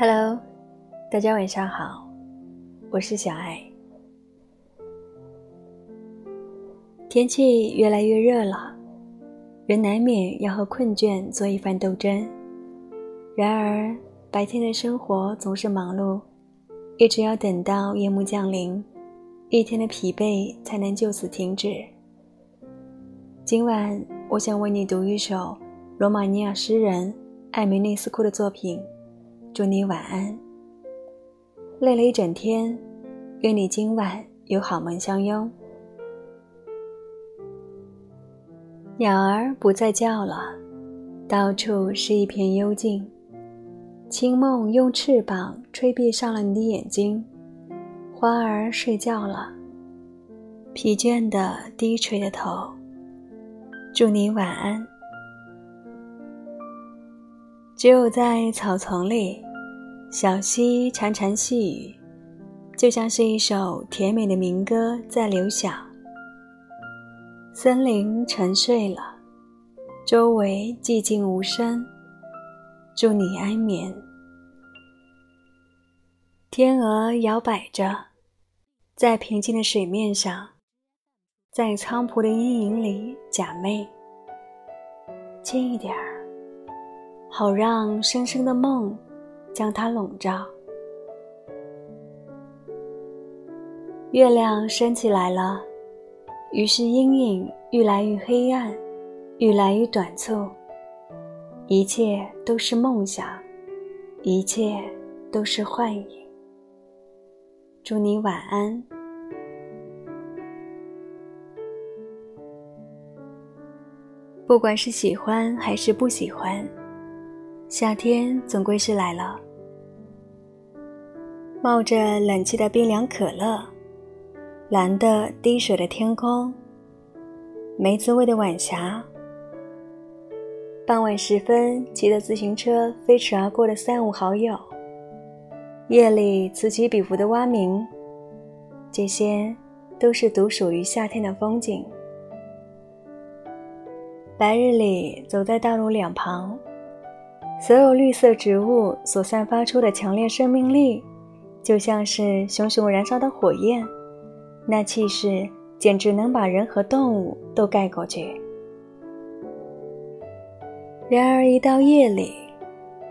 Hello，大家晚上好，我是小爱。天气越来越热了，人难免要和困倦做一番斗争。然而，白天的生活总是忙碌，一直要等到夜幕降临，一天的疲惫才能就此停止。今晚，我想为你读一首罗马尼亚诗人艾梅内斯库的作品。祝你晚安。累了一整天，愿你今晚有好梦相拥。鸟儿不再叫了，到处是一片幽静。清梦用翅膀吹闭上了你的眼睛，花儿睡觉了，疲倦的低垂着头。祝你晚安。只有在草丛里。小溪潺潺细语，就像是一首甜美的民歌在流响。森林沉睡了，周围寂静无声。祝你安眠。天鹅摇摆着，在平静的水面上，在苍蒲的阴影里假寐。轻一点儿，好让深深的梦。将它笼罩。月亮升起来了，于是阴影愈来愈黑暗，愈来愈短促。一切都是梦想，一切都是幻影。祝你晚安。不管是喜欢还是不喜欢，夏天总归是来了。冒着冷气的冰凉可乐，蓝的滴水的天空，没滋味的晚霞。傍晚时分，骑着自行车飞驰而过的三五好友，夜里此起彼伏的蛙鸣，这些都是独属于夏天的风景。白日里，走在道路两旁，所有绿色植物所散发出的强烈生命力。就像是熊熊燃烧的火焰，那气势简直能把人和动物都盖过去。然而一到夜里，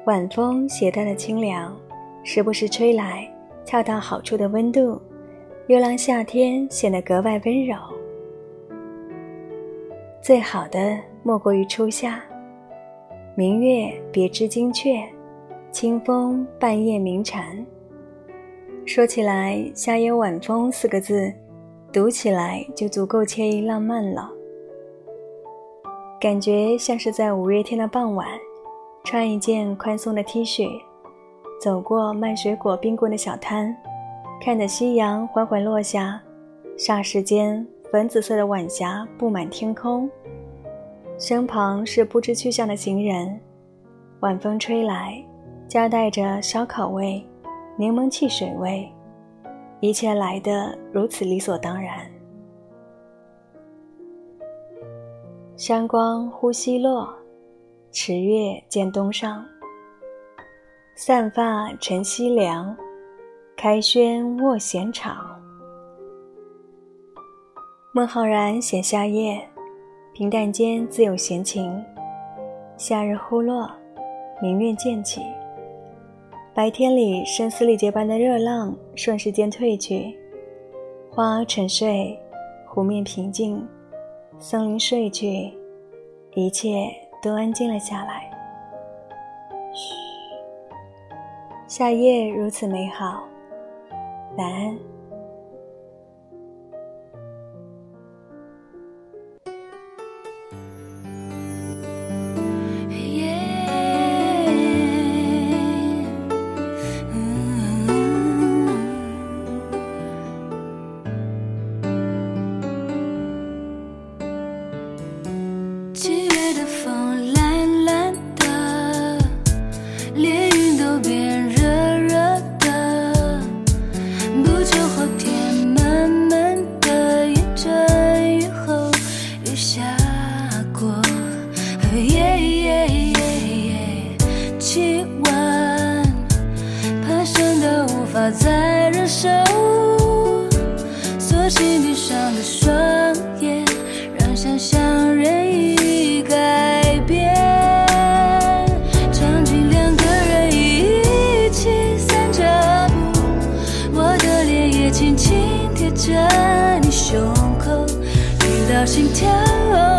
晚风携带的清凉，时不时吹来恰到好处的温度，又让夏天显得格外温柔。最好的莫过于初夏，明月别枝惊鹊，清风半夜鸣蝉。说起来，“夏夜晚风”四个字，读起来就足够惬意浪漫了。感觉像是在五月天的傍晚，穿一件宽松的 T 恤，走过卖水果冰棍的小摊，看着夕阳缓缓落下，霎时间粉紫色的晚霞布满天空，身旁是不知去向的行人，晚风吹来，夹带着烧烤味。柠檬汽水味，一切来得如此理所当然。山光忽西落，池月渐东上。散发晨曦凉，开轩卧闲场。孟浩然写夏夜，平淡间自有闲情。夏日忽落，明月渐起。白天里声嘶力竭般的热浪瞬时间退去，花儿沉睡，湖面平静，森林睡去，一切都安静了下来。嘘，夏夜如此美好，晚安。上的双眼让想象任意改变。场景两个人一起散着步我的脸也轻轻贴着你胸口听到心跳。